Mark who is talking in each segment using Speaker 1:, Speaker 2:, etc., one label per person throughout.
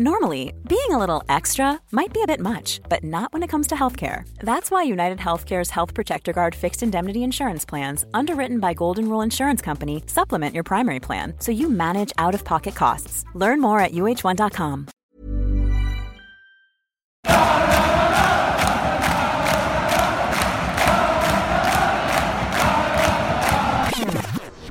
Speaker 1: Normally, being a little extra might be a bit much, but not when it comes to healthcare. That's why United Healthcare's Health Protector Guard fixed indemnity insurance plans, underwritten by Golden Rule Insurance Company, supplement your primary plan so you manage out-of-pocket costs. Learn more at uh1.com.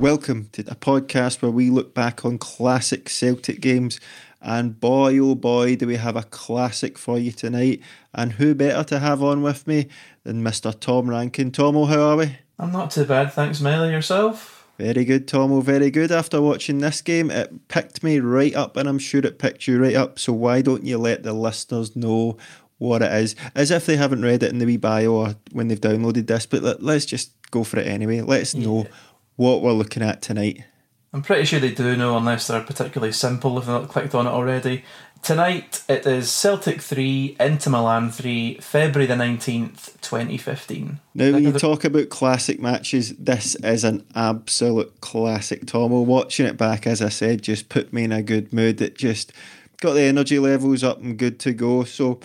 Speaker 2: Welcome to a podcast where we look back on classic Celtic games. And boy, oh boy, do we have a classic for you tonight. And who better to have on with me than Mr. Tom Rankin? Tomo, oh, how are we?
Speaker 3: I'm not too bad, thanks, Melly. Yourself?
Speaker 2: Very good, Tomo, oh, very good. After watching this game, it picked me right up, and I'm sure it picked you right up. So why don't you let the listeners know what it is? As if they haven't read it in the wee bio or when they've downloaded this, but let, us just go for it anyway. Let's know what we're looking at tonight.
Speaker 3: I'm pretty sure they do know, unless they're particularly simple if they've not clicked on it already. Tonight it is Celtic 3, Inter Milan 3, February the 19th, 2015.
Speaker 2: Now, when you talk about classic matches, this is an absolute classic, Tomo. Watching it back, as I said, just put me in a good mood. It just got the energy levels up and good to go. So,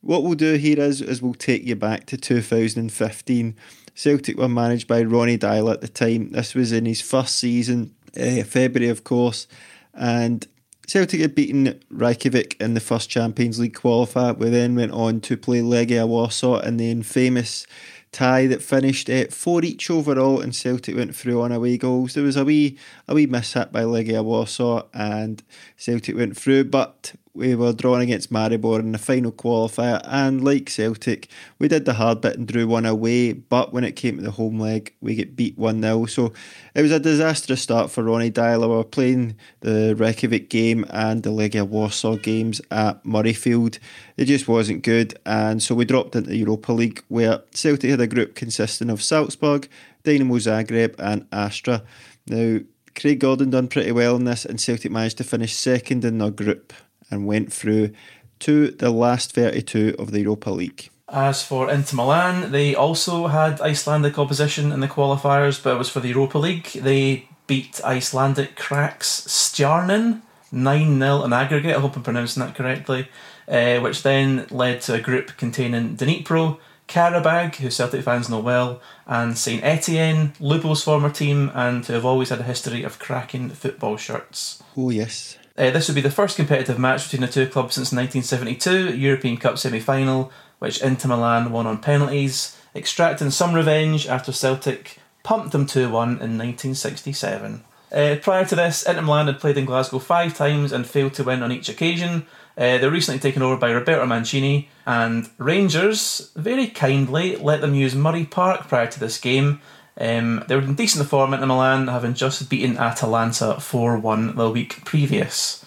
Speaker 2: what we'll do here is, is we'll take you back to 2015 Celtic were managed by Ronnie Deila at the time. This was in his first season, uh, February, of course, and Celtic had beaten Reykjavik in the first Champions League qualifier. We then went on to play Legia Warsaw in the infamous tie that finished at four each overall, and Celtic went through on away goals. There was a wee a wee mishap by Legia Warsaw, and Celtic went through, but we were drawn against Maribor in the final qualifier, and like Celtic, we did the hard bit and drew one away. But when it came to the home leg, we get beat 1 0. So it was a disastrous start for Ronnie Deila. We were playing the Reykjavik game and the Legia Warsaw games at Murrayfield. It just wasn't good, and so we dropped into the Europa League, where Celtic had a group consisting of Salzburg, Dynamo Zagreb, and Astra. Now, Craig Gordon done pretty well in this, and Celtic managed to finish second in their group and went through to the last 32 of the Europa League.
Speaker 3: As for Inter Milan, they also had Icelandic opposition in the qualifiers, but it was for the Europa League. They beat Icelandic cracks Stjarnan 9 0 in aggregate, I hope I'm pronouncing that correctly, uh, which then led to a group containing Dnipro, Qarabag, who Celtic fans know well, and St Etienne, Lubo's former team, and who have always had a history of cracking football shirts.
Speaker 2: Oh, yes.
Speaker 3: Uh, this would be the first competitive match between the two clubs since 1972 European Cup semi final, which Inter Milan won on penalties, extracting some revenge after Celtic pumped them 2 1 in 1967. Uh, prior to this, Inter Milan had played in Glasgow five times and failed to win on each occasion. Uh, they were recently taken over by Roberto Mancini, and Rangers very kindly let them use Murray Park prior to this game um, they were in decent form at Milan, having just beaten Atalanta 4 1 the week previous.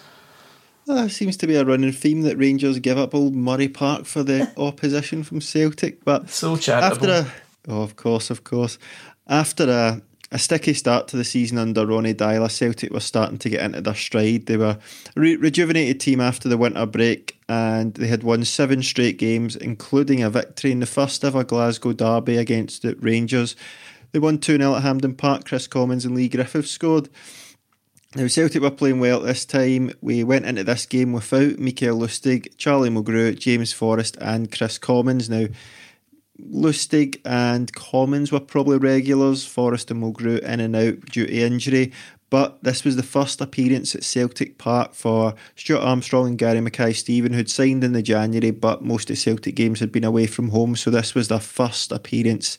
Speaker 2: Well, that seems to be a running theme that Rangers give up old Murray Park for the opposition from Celtic. But
Speaker 3: so charitable.
Speaker 2: After a, oh, of course, of course. After a, a sticky start to the season under Ronnie Deila, Celtic were starting to get into their stride. They were a re- rejuvenated team after the winter break, and they had won seven straight games, including a victory in the first ever Glasgow derby against the Rangers. They won 2 0 at Hampden Park. Kris Commons and Leigh Griffiths scored. Now, Celtic were playing well this time. We went into this game without Mikael Lustig, Charlie Mulgrew, James Forrest, and Kris Commons. Now, Lustig and Commons were probably regulars, Forrest and Mulgrew in and out due to injury. But this was the first appearance at Celtic Park for Stuart Armstrong and Gary Mackay Steven, who'd signed in the January, but most of Celtic games had been away from home. So this was their first appearance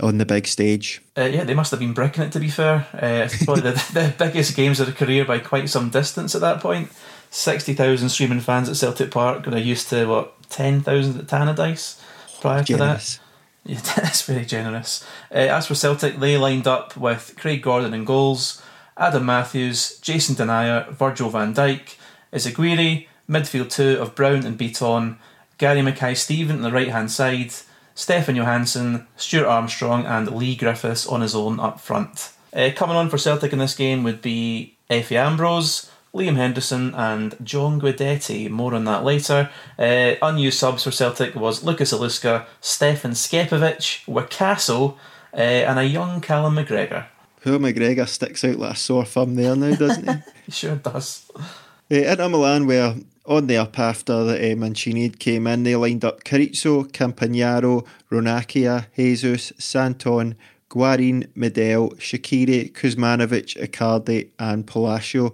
Speaker 2: on the big stage.
Speaker 3: Uh, yeah, they must have been bricking it to be fair. Uh, it's probably the, the biggest games of their career by quite some distance at that point. 60,000 streaming fans at Celtic Park, and I used to, what, 10,000 at Tannadice prior to that. Yeah, that's very generous. Uh, as for Celtic, they lined up with Craig Gordon in goals, Adam Matthews, Jason Denayer, Virgil van Dijk, Izaguirre, Midfield two of Brown and Bitton, Gary Mackay Steven on the right hand side, Stefan Johansen, Stuart Armstrong, and Leigh Griffiths on his own up front. Uh, coming on for Celtic in this game would be Efe Ambrose, Liam Henderson, and John Guidetti. More on that later. Uh, unused subs for Celtic was Lukasz Zaluska, Stefan Scepovic, Wakaso, uh, and a young Callum McGregor.
Speaker 2: Poor McGregor sticks out like a sore thumb there now, doesn't he?
Speaker 3: he sure does. Uh,
Speaker 2: Inter Milan were on the up after the, uh, Mancini came in. They lined up Carrizo, Campagnaro, Ranocchia, Jesus, Santon, Guarin, Medel, Shaqiri, Kuzmanovic, Icardi, and Palacio. A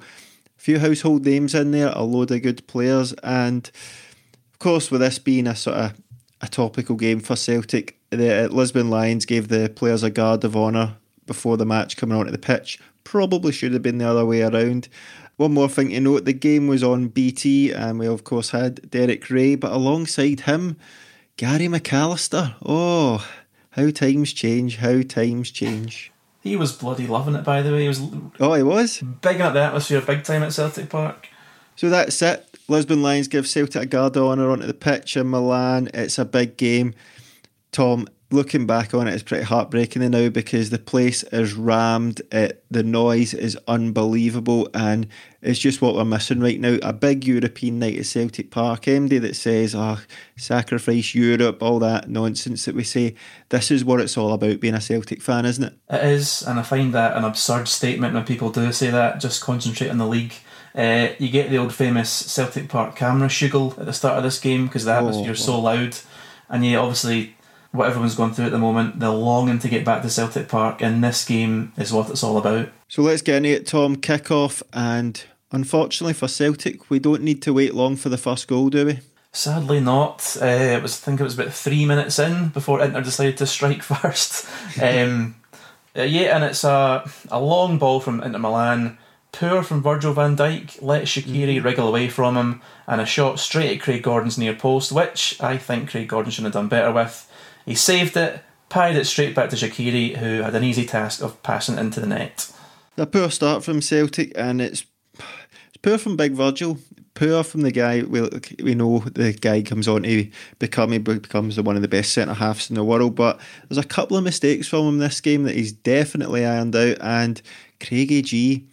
Speaker 2: few household names in there, a load of good players, and of course, with this being a sort of a topical game for Celtic, the Lisbon Lions gave the players a guard of honour before the match coming onto the pitch. Probably should have been the other way around. One more thing to note the game was on BT, and we of course had Derek Ray, but alongside him, Gary McAllister. Oh, how times change, how times change.
Speaker 3: He was bloody loving it, by the way. He was
Speaker 2: Oh, he was?
Speaker 3: bigging up the atmosphere big time at Celtic Park.
Speaker 2: So that's it. Lisbon Lions give Celtic a guard honour onto the pitch in Milan. It's a big game. Tom, looking back on it, it's pretty heartbreaking now because the place is rammed. It, the noise is unbelievable, and it's just what we're missing right now. A big European night at Celtic Park. MD that says, "Oh, sacrifice Europe," all that nonsense that we say. This is what it's all about being a Celtic fan, isn't it?
Speaker 3: It is, and I find that an absurd statement when people do say that. Just concentrate on the league. Uh, you get the old famous Celtic Park camera shugle at the start of this game because the atmosphere is so loud, and yeah, obviously what everyone's going through at the moment, they're longing to get back to Celtic Park, and this game is what it's all about.
Speaker 2: So let's get into it, Tom. Kick off, and unfortunately for Celtic, we don't need to wait long for the first goal, do we?
Speaker 3: Sadly, not. Uh, it was. I think it was about three minutes in before Inter decided to strike first. um, uh, yeah, and it's a a long ball from Inter Milan. Poor from Virgil van Dijk, let Shaqiri wriggle away from him, and a shot straight at Craig Gordon's near post, which I think Craig Gordon should have done better with. He saved it, parried it straight back to Shaqiri, who had an easy task of passing into the net.
Speaker 2: A poor start from Celtic, and it's it's poor from Big Virgil. Poor from the guy. We we know the guy comes on to become he becomes one of the best centre halves in the world. But there's a couple of mistakes from him this game that he's definitely ironed out. And Craigie G,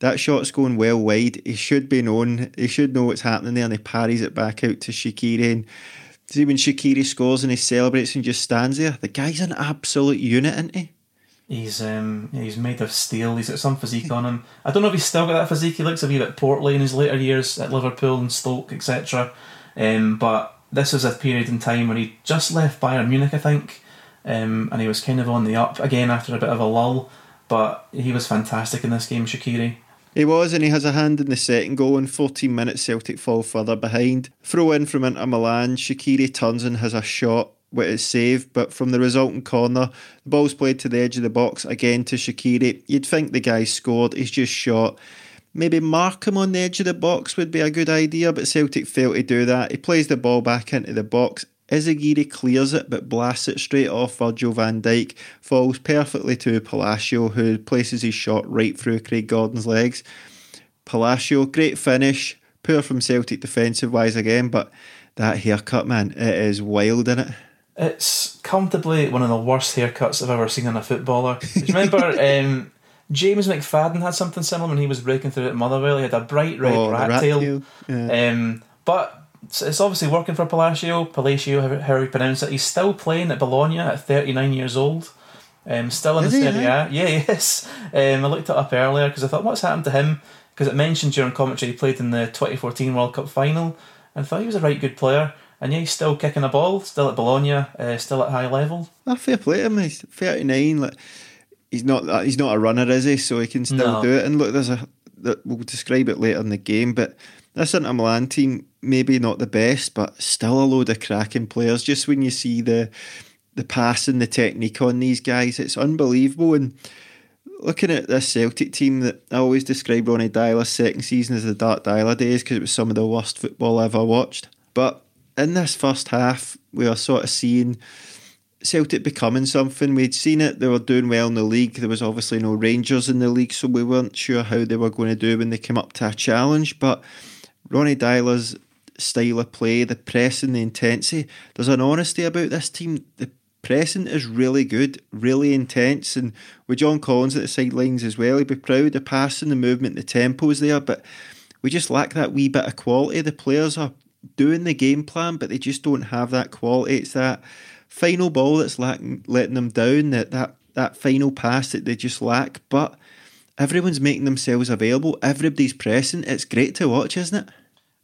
Speaker 2: that shot's going well wide. He should be known. He should know what's happening there, and he parries it back out to Shaqiri. And see when Shaqiri scores and he celebrates and just stands there. The guy's an absolute unit, isn't he?
Speaker 3: He's um he's made of steel. He's got some physique on him. I don't know if he's still got that physique. He looks a wee bit portly in his later years at Liverpool and Stoke, etc. Um, but this was a period in time when he just left Bayern Munich, I think, um, and he was kind of on the up again after a bit of a lull. But he was fantastic in this game, Shaqiri.
Speaker 2: He was, and he has a hand in the second goal. In 14 minutes, Celtic fall further behind. Throw in from Inter Milan. Shaqiri turns and has a shot with his save, but from the resulting corner, the ball's played to the edge of the box again to Shaqiri. You'd think the guy scored, he's just shot. Maybe mark him on the edge of the box would be a good idea, but Celtic fail to do that. He plays the ball back into the box. Izaguirre clears it but blasts it straight off Virgil van Dijk, falls perfectly to Palacio, who places his shot right through Craig Gordon's legs. Palacio, great finish, poor from Celtic defensive wise again, but that haircut, man, it is wild in it.
Speaker 3: It's comfortably one of the worst haircuts I've ever seen in a footballer. Do you remember um, James McFadden had something similar when he was breaking through at Motherwell? He had a bright red
Speaker 2: Oh,
Speaker 3: rat,
Speaker 2: rat
Speaker 3: tail.
Speaker 2: tail, yeah.
Speaker 3: Um, but it's, it's obviously working for Palacio, Palacio, however how you pronounce it. He's still playing at Bologna at 39 years old. Um, still in
Speaker 2: Is
Speaker 3: the
Speaker 2: he,
Speaker 3: Serie? A. Yeah, yes. Um, I looked it up earlier because I thought, what's happened to him? Because it mentioned during commentary he played in the 2014 World Cup final. And I thought he was a right good player. And yeah, he's still kicking a ball, still at Bologna, uh, still at high level.
Speaker 2: Ah, fair play to him. He's thirty nine. Like he's not he's not a runner, is he? So he can still
Speaker 3: No.
Speaker 2: do it. And look, there's a that we'll describe it later in the game, but this Inter Milan team maybe not the best, but still a load of cracking players. Just when you see the the pass and the technique on these guys, it's unbelievable. And looking at this Celtic team, that I always describe Ronnie Deila's second season as the Dark Deila days because it was some of the worst football I ever watched. But in this first half, we are sort of seeing Celtic becoming something. We'd seen it, they were doing well in the league. There was obviously no Rangers in the league, so we weren't sure how they were going to do when they came up to a challenge. But Ronnie Deila's style of play, the pressing, the intensity. There's an honesty about this team. The pressing is really good, really intense, and with John Collins at the sidelines as well, he'd be proud. The passing, the movement, the tempo is there, but we just lack that wee bit of quality. The players are doing the game plan, but they just don't have that quality. It's that final ball that's lacking, letting them down. That that that final pass that they just lack, but everyone's making themselves available. Everybody's pressing. It's great to watch, isn't it?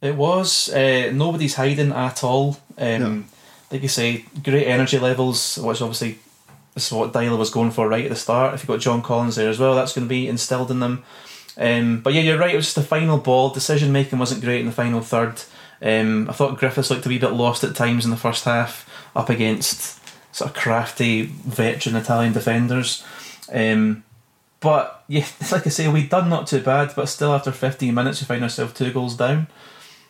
Speaker 3: It was. Uh, nobody's hiding at all. Um, no. Like you say, great energy levels, which obviously this is what Deila was going for right at the start. If you've got John Collins there as well, that's going to be instilled in them. Um, but yeah, you're right. It was just the final ball. Decision making wasn't great in the final third. Um, I thought Griffiths looked a wee bit lost at times in the first half, up against sort of crafty veteran Italian defenders. Um, but yeah, like I say, we'd done not too bad, but still after 15 minutes, we find ourselves two goals down.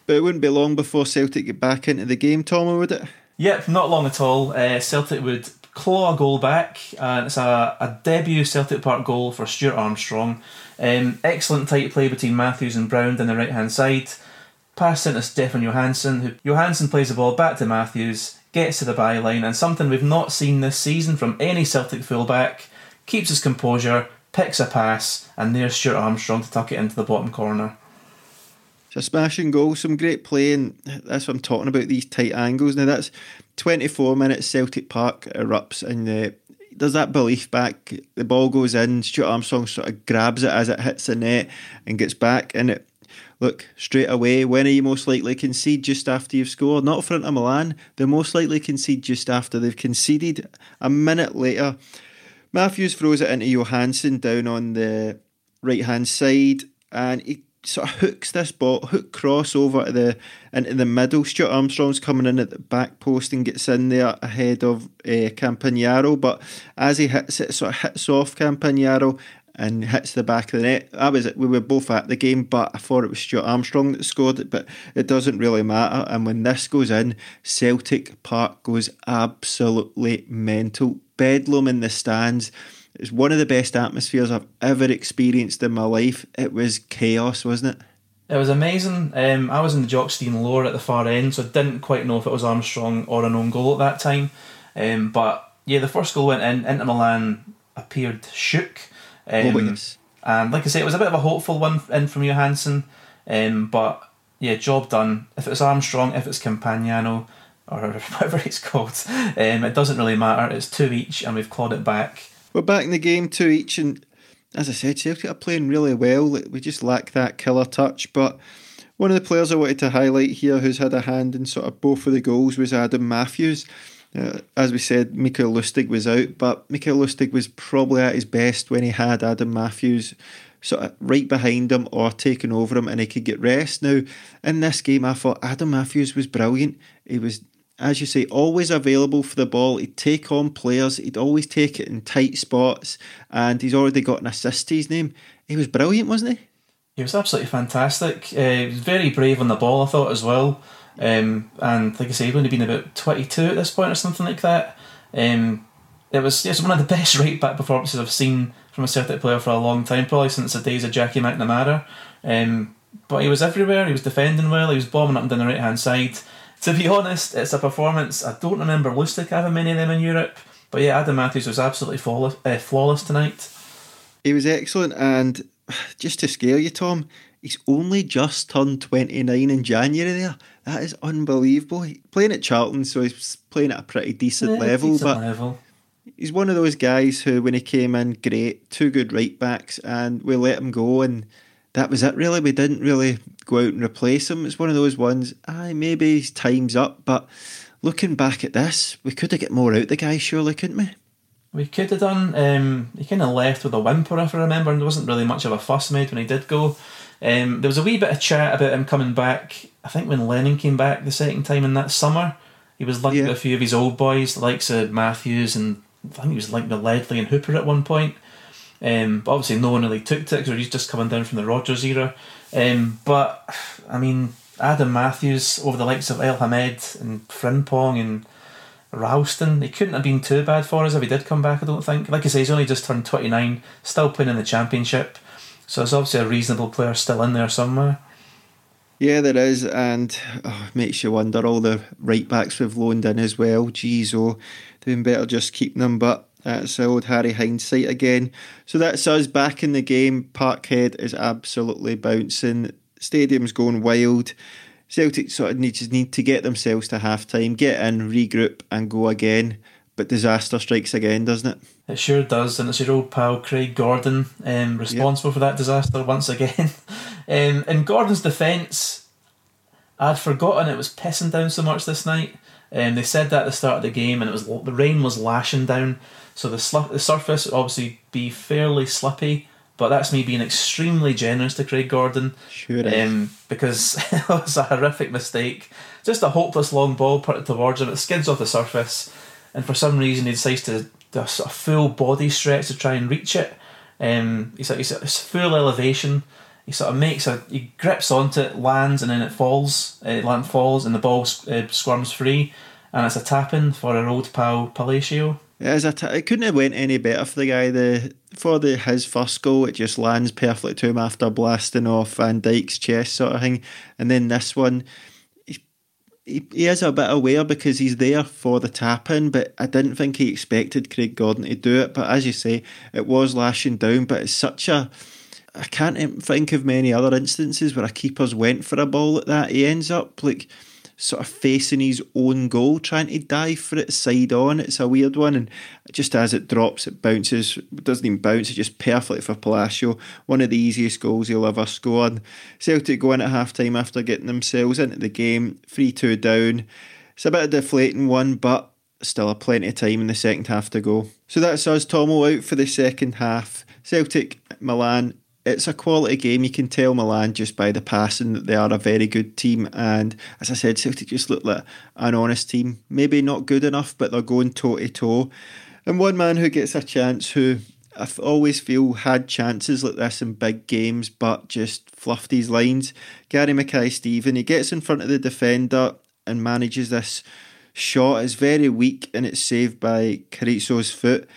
Speaker 2: But it wouldn't be long before Celtic get back into the game, Tom, would it?
Speaker 3: Yep, not long at all. Uh, Celtic would claw a goal back, and it's a, a debut Celtic Park goal for Stuart Armstrong. Um, excellent tight play between Matthews and Brown down the right hand side. Pass into Stefan Johansen, who Johansen plays the ball back to Matthews, gets to the byline, and something we've not seen this season from any Celtic fullback, keeps his composure, picks a pass, and there's Stuart Armstrong to tuck it into the bottom corner.
Speaker 2: It's a smashing goal, some great play, and that's what I'm talking about. These tight angles. Now that's 24 minutes. Celtic Park erupts, and uh, there's that belief back. The ball goes in. Stuart Armstrong sort of grabs it as it hits the net and gets back. And it look straight away. When are you most likely concede just after you've scored? Not front of Milan. They're most likely concede just after they've conceded. A minute later, Matthews throws it into Johansen down on the right hand side, and he sort of hooks this ball, hook cross over to the into the middle. Stuart Armstrong's coming in at the back post and gets in there ahead of uh, Campagnaro, but as he hits it, sort of hits off Campagnaro and hits the back of the net. I was we were both at the game, but I thought it was Stuart Armstrong that scored it, but it doesn't really matter. And when this goes in, Celtic Park goes absolutely mental. Bedlam in the stands it's one of the best atmospheres I've ever experienced in my life. It was chaos, wasn't it?
Speaker 3: It was amazing. Um, I was in the Jock Stein lower at the far end, so I didn't quite know if it was Armstrong or an own goal at that time. Um, but yeah, the first goal went in. Inter Milan appeared shook. Um,
Speaker 2: oh, yes.
Speaker 3: And like I say, it was a bit of a hopeful one in from Johansen. Um, but yeah, job done. If it's Armstrong, if it's Campagnano, or whatever it's called, um, it doesn't really matter. It's two each, and we've clawed it back.
Speaker 2: We're back in the game two each, and as I said, Celtic are playing really well. We just lack that killer touch. But one of the players I wanted to highlight here who's had a hand in sort of both of the goals was Adam Matthews. Uh, as we said, Mikael Lustig was out, but Mikael Lustig was probably at his best when he had Adam Matthews sort of right behind him or taking over him and he could get rest. Now, in this game, I thought Adam Matthews was brilliant. He was as you say, always available for the ball. He'd take on players, he'd always take it in tight spots, and he's already got an assist to his name. He was brilliant, wasn't he?
Speaker 3: He was absolutely fantastic. Uh, he was very brave on the ball, I thought, as well. Um, and like I say, he'd only been about 22 at this point or something like that. Um, it was one of the best right back performances I've seen from a Celtic player for a long time, probably since the days of Jackie McNamara. Um, but he was everywhere, he was defending well, he was bombing up and down the right hand side to be honest, it's a performance. I don't remember Lustig having many of them in Europe, but yeah, Adam Matthews was absolutely flawless, uh, flawless tonight.
Speaker 2: He was excellent, and just to scare you, Tom, he's only just turned 29 in January there. That is unbelievable. He, playing at Charlton, so he's playing at a pretty decent
Speaker 3: yeah,
Speaker 2: level.
Speaker 3: Decent
Speaker 2: but
Speaker 3: level.
Speaker 2: he's one of those guys who, when he came in, great, two good right backs, and we let him go, and that was it really. We didn't really go out and replace him. It's one of those ones, aye, maybe his time's up, but looking back at this, we could have got more out the guy, surely, couldn't we?
Speaker 3: We could have done. Um, he kind of left with a whimper, if I remember, and there wasn't really much of a fuss made when he did go. Um, there was a wee bit of chat about him coming back. I think when Lennon came back the second time in that summer, he was linked yeah. with a few of his old boys, the likes of Matthews, and I think he was linked with Ledley and Hooper at one point. Um, but obviously, no one really took to it because he's just coming down from the Rodgers era. Um, but I mean, Adam Matthews over the likes of El Hamed and Frimpong and Ralston, he couldn't have been too bad for us if he did come back. I don't think. Like I say, he's only just turned twenty nine, still playing in the championship, so it's obviously a reasonable player still in there somewhere.
Speaker 2: Yeah, there is, and oh, makes you wonder all the right backs we've loaned in as well. Geez, oh, doing better just keeping them, but that's the old Harry hindsight again. So that's us back in the game. Parkhead is absolutely bouncing. Stadium's going wild. Celtic sort of need, just need to get themselves to half time, get in, regroup, and go again. But disaster strikes again, doesn't it?
Speaker 3: It sure does, and it's your old pal Craig Gordon um, responsible yep. for that disaster once again. um, in Gordon's defence, I'd forgotten it was pissing down so much this night. Um, they said that at the start of the game, and it was the rain was lashing down, so the sl- the surface would obviously be fairly slippy. But that's me being extremely generous to Craig Gordon.
Speaker 2: Sure.
Speaker 3: Um, because it was a horrific mistake. Just a hopeless long ball put it towards him. It skids off the surface, and for some reason he decides to do a sort of full body stretch to try and reach it. Um, he's like he's, it's full elevation. He sort of makes a he grips onto it, lands, and then it falls. It land falls, and the ball uh, squirms free, and it's a tap in for our old pal Palacio.
Speaker 2: It, is t- it couldn't have went any better for the guy. The for the his first goal, it just lands perfectly to him after blasting off Van Dijk's chest, sort of thing. And then this one, he, he, he is a bit aware because he's there for the tap in, but I didn't think he expected Craig Gordon to do it. But as you say, it was lashing down, but it's such a I can't think of many other instances where a keeper's went for a ball like that. He ends up like sort of facing his own goal, trying to dive for it side on. It's a weird one, and just as it drops, it bounces. It doesn't even bounce. It's just perfect for Palacio. One of the easiest goals he'll ever score. And Celtic go in at half time after getting themselves into the game, three two down. It's a bit of a deflating one, but still a plenty of time in the second half to go. So that's us, Tomo, out for the second half. Celtic, Milan, it's a quality game. You can tell Milan just by the passing that they are a very good team. And as I said, Celtic just look like an honest team. Maybe not good enough, but they're going toe to toe. And one man who gets a chance, who I always feel had chances like this in big games, but just fluffed his lines. Gary Mackay Steven, he gets in front of the defender and manages this shot. It's very weak and it's saved by Carrizo's foot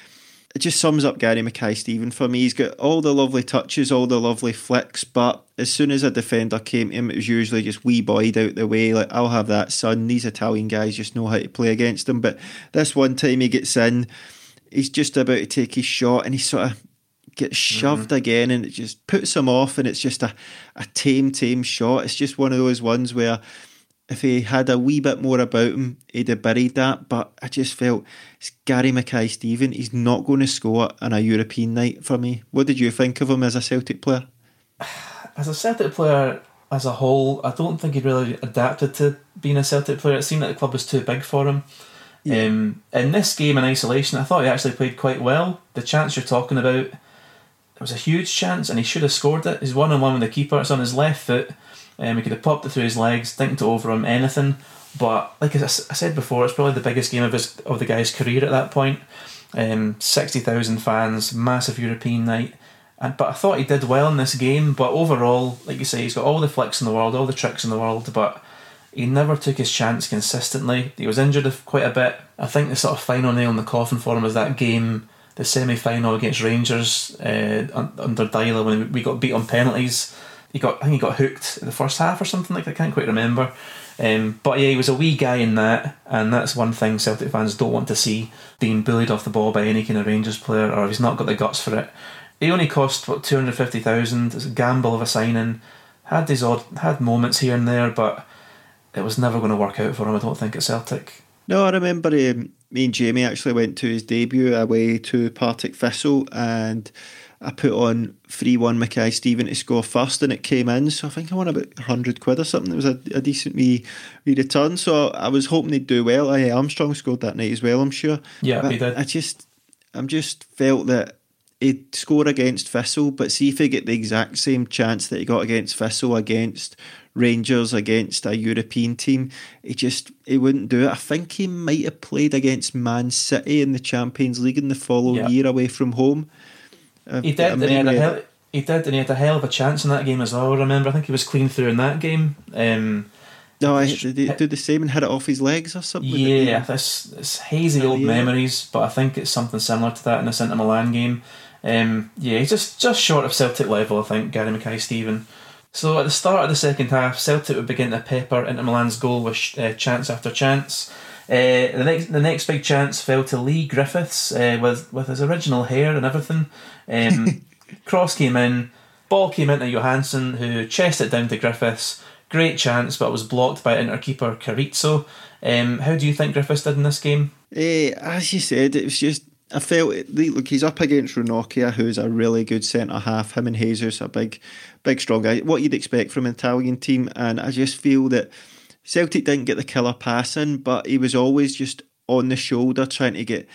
Speaker 2: it just sums up Gary Mackay Steven for me. He's got all the lovely touches, all the lovely flicks, but as soon as a defender came to him, it was usually just wee boyed out the way. Like, I'll have that son. These Italian guys just know how to play against him. But this one time he gets in, he's just about to take his shot and he sort of gets shoved mm-hmm. again and it just puts him off and it's just a, a tame, tame shot. It's just one of those ones where if he had a wee bit more about him, he'd have buried that. But I just felt it's Gary Mackay Steven. He's not going to score on a European night for me. What did you think of him as a Celtic player?
Speaker 3: As a Celtic player as a whole, I don't think he really adapted to being a Celtic player. It seemed like the club was too big for him. Yeah. Um, in this game in isolation, I thought he actually played quite well. The chance you're talking about, it was a huge chance, and he should have scored it. He's one on one with the keeper. It's on his left foot um, he could have popped it through his legs, dinked it over him, anything. But like I, said before, it's probably the biggest game of his of the guy's career at that point. Um, Sixty thousand fans, massive European night. And but I thought he did well in this game. But overall, like you say, he's got all the flicks in the world, all the tricks in the world, but he never took his chance consistently. He was injured quite a bit. I think the sort of final nail in the coffin for him was that game, the semi final against Rangers uh, under Deila when we got beat on penalties he got I think he got hooked in the first half or something like that. I can't quite remember. Um, but yeah, he was a wee guy in that, and that's one thing Celtic fans don't want to see being bullied off the ball by any kind of Rangers player, or if he's not got the guts for it. He only cost what two hundred fifty thousand. It's a gamble of a signing. Had these odd had moments here and there, but it was never going to work out for him. I don't think at Celtic.
Speaker 2: No, I remember um, me and Jamie actually went to his debut away to Partick Thistle and I put on 3 1 Mackay Steven to score first and it came in. So I think I won about 100 quid or something. It was a, a decent wee, wee return. So I was hoping they'd do well. I Armstrong scored that night as well, I'm sure.
Speaker 3: Yeah, but he did.
Speaker 2: I just, I'm just felt that he'd score against Thistle, but see if he get the exact same chance that he got against Thistle against Rangers against a European team, he just he wouldn't do it. I think he might have played against Man City in the Champions League in the following yeah. year away from home.
Speaker 3: He did, and he had a hell, he did, and he had a hell of a chance in that game as well. I remember, I think he was clean through in that game. Um,
Speaker 2: no, I, did he do the same and hit it off his legs or something?
Speaker 3: Yeah, this this hazy old yeah. memories, but I think it's something similar to that in the Inter Milan game. Um, yeah, he's just just short of Celtic level, I think. Gary Mackay Steven. So at the start of the second half, Celtic would begin to pepper Inter Milan's goal with uh, chance after chance. Uh, the next the next big chance fell to Leigh Griffiths uh, with with his original hair and everything. Um, cross came in, ball came into Johansen, who chested it down to Griffiths. Great chance, but it was blocked by Inter keeper Carrizo. Um, how do you think Griffiths did in this game?
Speaker 2: Uh, as you said, it was just I felt look he's up against Ranocchia, who's a really good centre half. Him and Jesus a big, big strong guy. What you'd expect from an Italian team, and I just feel that Celtic didn't get the killer pass in, but he was always just on the shoulder trying to get,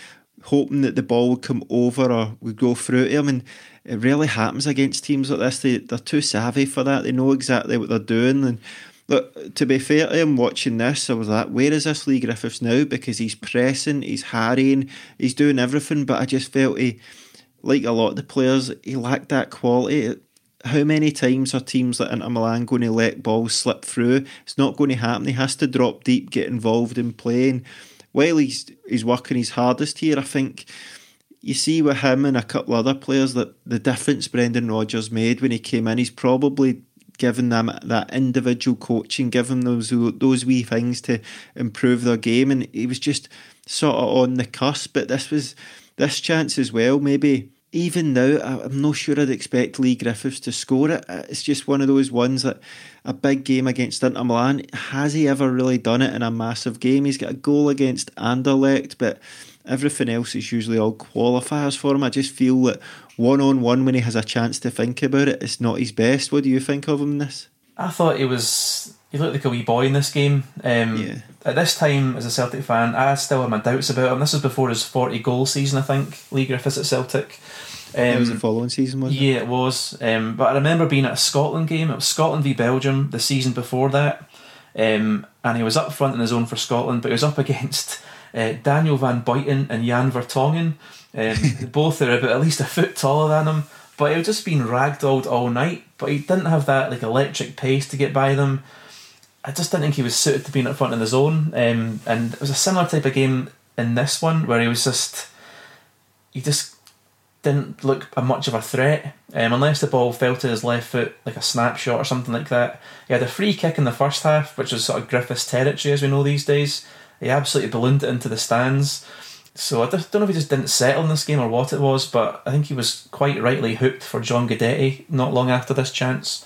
Speaker 2: hoping that the ball would come over or would go through to him. And it really happens against teams like this. They, they're too savvy for that. They know exactly what they're doing. And look, to be fair to him, watching this, I was like, where is this Leigh Griffiths now? Because he's pressing, he's harrying, he's doing everything. But I just felt he, like a lot of the players, he lacked that quality how many times are teams like Inter Milan going to let balls slip through? It's not going to happen. He has to drop deep, get involved in playing. While he's he's working his hardest here, I think you see with him and a couple of other players that the difference Brendan Rodgers made when he came in, he's probably given them that individual coaching, given those those wee things to improve their game, and he was just sort of on the cusp. But this was this chance as well, maybe even now, I'm not sure I'd expect Leigh Griffiths to score it. Uh, it's just one of those ones that a big game against Inter Milan. Has he ever really done it in a massive game? He's got a goal against Anderlecht, but everything else is usually all qualifiers for him. I just feel that one on one, when he has a chance to think about it, it's not his best. What do you think of him in this?
Speaker 3: I thought he was. He looked like a wee boy in this game. Um, yeah. At this time, as a Celtic fan, I still have my doubts about him. This was before his 40 goal season, I think, Leigh Griffiths at Celtic.
Speaker 2: Um, it was the following season, was
Speaker 3: it? Yeah, it was. Um, but I remember being at a Scotland game. It was Scotland v Belgium the season before that. Um, and he was up front in his own for Scotland, but he was up against uh, Daniel Van Buyten and Jan Vertonghen. Um, both are about at least a foot taller than him. But he was just being ragdolled all night. But he didn't have that like electric pace to get by them. I just didn't think he was suited to being up front in the zone. Um, and it was a similar type of game in this one where he was just he just didn't look much of a threat, um, unless the ball fell to his left foot like a snapshot or something like that. He had a free kick in the first half, which was sort of Griffiths territory as we know these days. He absolutely ballooned it into the stands. So I don't know if he just didn't settle in this game or what it was, but I think he was quite rightly hooked for John Guidetti not long after this chance.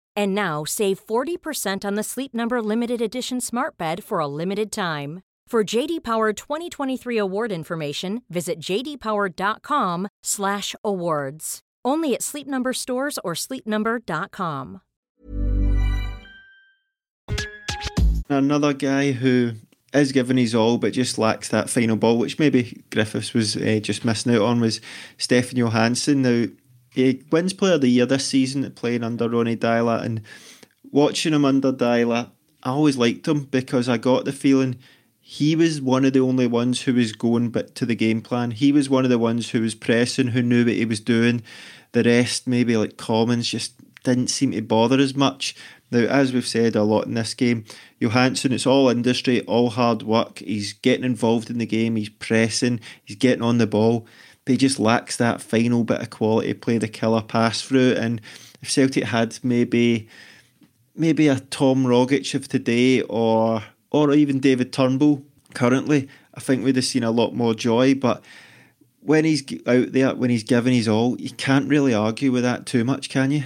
Speaker 4: And now save 40% on the Sleep Number limited edition smart bed for a limited time. For JD Power 2023 award information, visit jdpower.com/awards. Only at Sleep Number stores or sleepnumber.com.
Speaker 2: Another guy who is giving his all but just lacks that final ball, which maybe Griffiths was uh, just missing out on, was Stefan Johansen. Now he wins Player of the Year this season playing under Ronnie Deila, and watching him under Deila, I always liked him because I got the feeling he was one of the only ones who was going bit to the game plan. He was one of the ones who was pressing, who knew what he was doing. The rest, maybe like Commons, just didn't seem to bother as much. Now, as we've said a lot in this game, Johansen, it's all industry, all hard work. He's getting involved in the game, he's pressing, he's getting on the ball, he just lacks that final bit of quality, play the killer pass through. And if Celtic had maybe maybe a Tom Rogic of today or or even David Turnbull currently, I think we'd have seen a lot more joy. But when he's out there, when he's giving his all, you can't really argue with that too much, can you?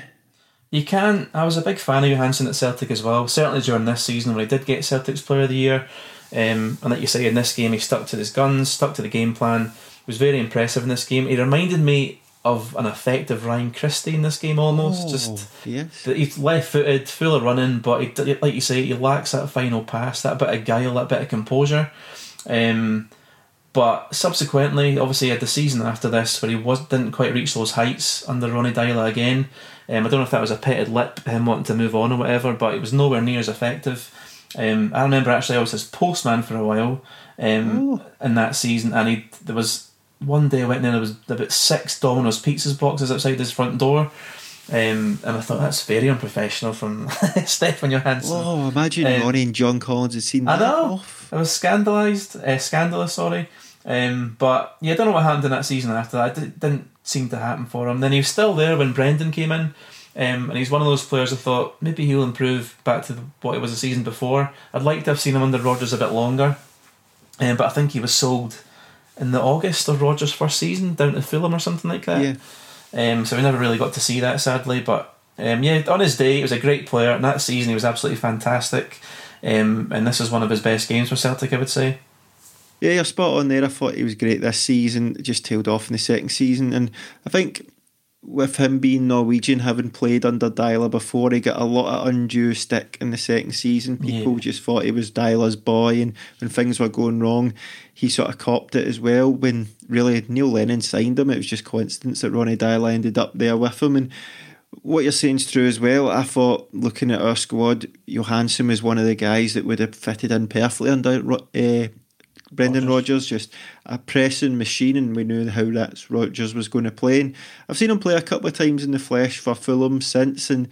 Speaker 3: You can. I was a big fan of Johansen at Celtic as well. Certainly during this season when he did get Celtic's Player of the Year. Um, and like you say, in this game he stuck to his guns, stuck to the game plan. Was very impressive in this game. He reminded me of an effective Ryan Christie in this game almost.
Speaker 2: Oh,
Speaker 3: Just
Speaker 2: yes.
Speaker 3: he's left footed, full of running, but he, like you say, he lacks that final pass, that bit of guile, that bit of composure. Um, but subsequently, obviously, he had the season after this where he was didn't quite reach those heights under Ronnie Deila again. Um, I don't know if that was a petted lip, him wanting to move on or whatever, but it was nowhere near as effective. Um, I remember actually I was his postman for a while um, in that season, and he there was one day I went in and there was about six Domino's pizzas boxes outside his front door. Um, and I thought that's very unprofessional from Stefan Johansen.
Speaker 2: Oh, imagine
Speaker 3: Um,
Speaker 2: Ronnie and John Collins had seen that.
Speaker 3: I know.
Speaker 2: off.
Speaker 3: I was scandalised, uh, scandalous, sorry. Um, but yeah, I don't know what happened in that season after that. It didn't seem to happen for him. Then he was still there when Brendan came in, um, and he's one of those players I thought maybe he'll improve back to the, what it was the season before. I'd like to have seen him under Rodgers a bit longer, um, but I think he was sold in the August of Rodgers' first season down to Fulham or something like that.
Speaker 2: Yeah.
Speaker 3: Um, so we never really got to see that, sadly. But um, yeah, on his day, he was a great player, and that season he was absolutely fantastic. Um, and this is one of his best games for Celtic, I would say.
Speaker 2: Yeah, you're spot on there. I thought he was great this season. Just tailed off in the second season, and I think with him being Norwegian, having played under Deila before, he got a lot of undue stick in the second season. People
Speaker 3: Yeah.
Speaker 2: just thought he was Deila's boy, and when things were going wrong, he sort of copped it as well. When really Neil Lennon signed him, it was just coincidence that Ronnie Deila ended up there with him, and what you're saying is true as well. I thought looking at our squad, Johansen was one of the guys that would have fitted in perfectly under uh, Brendan Rodgers. Just a pressing machine, and we knew how that Rodgers was going to play. And I've seen him play a couple of times in the flesh for Fulham since, and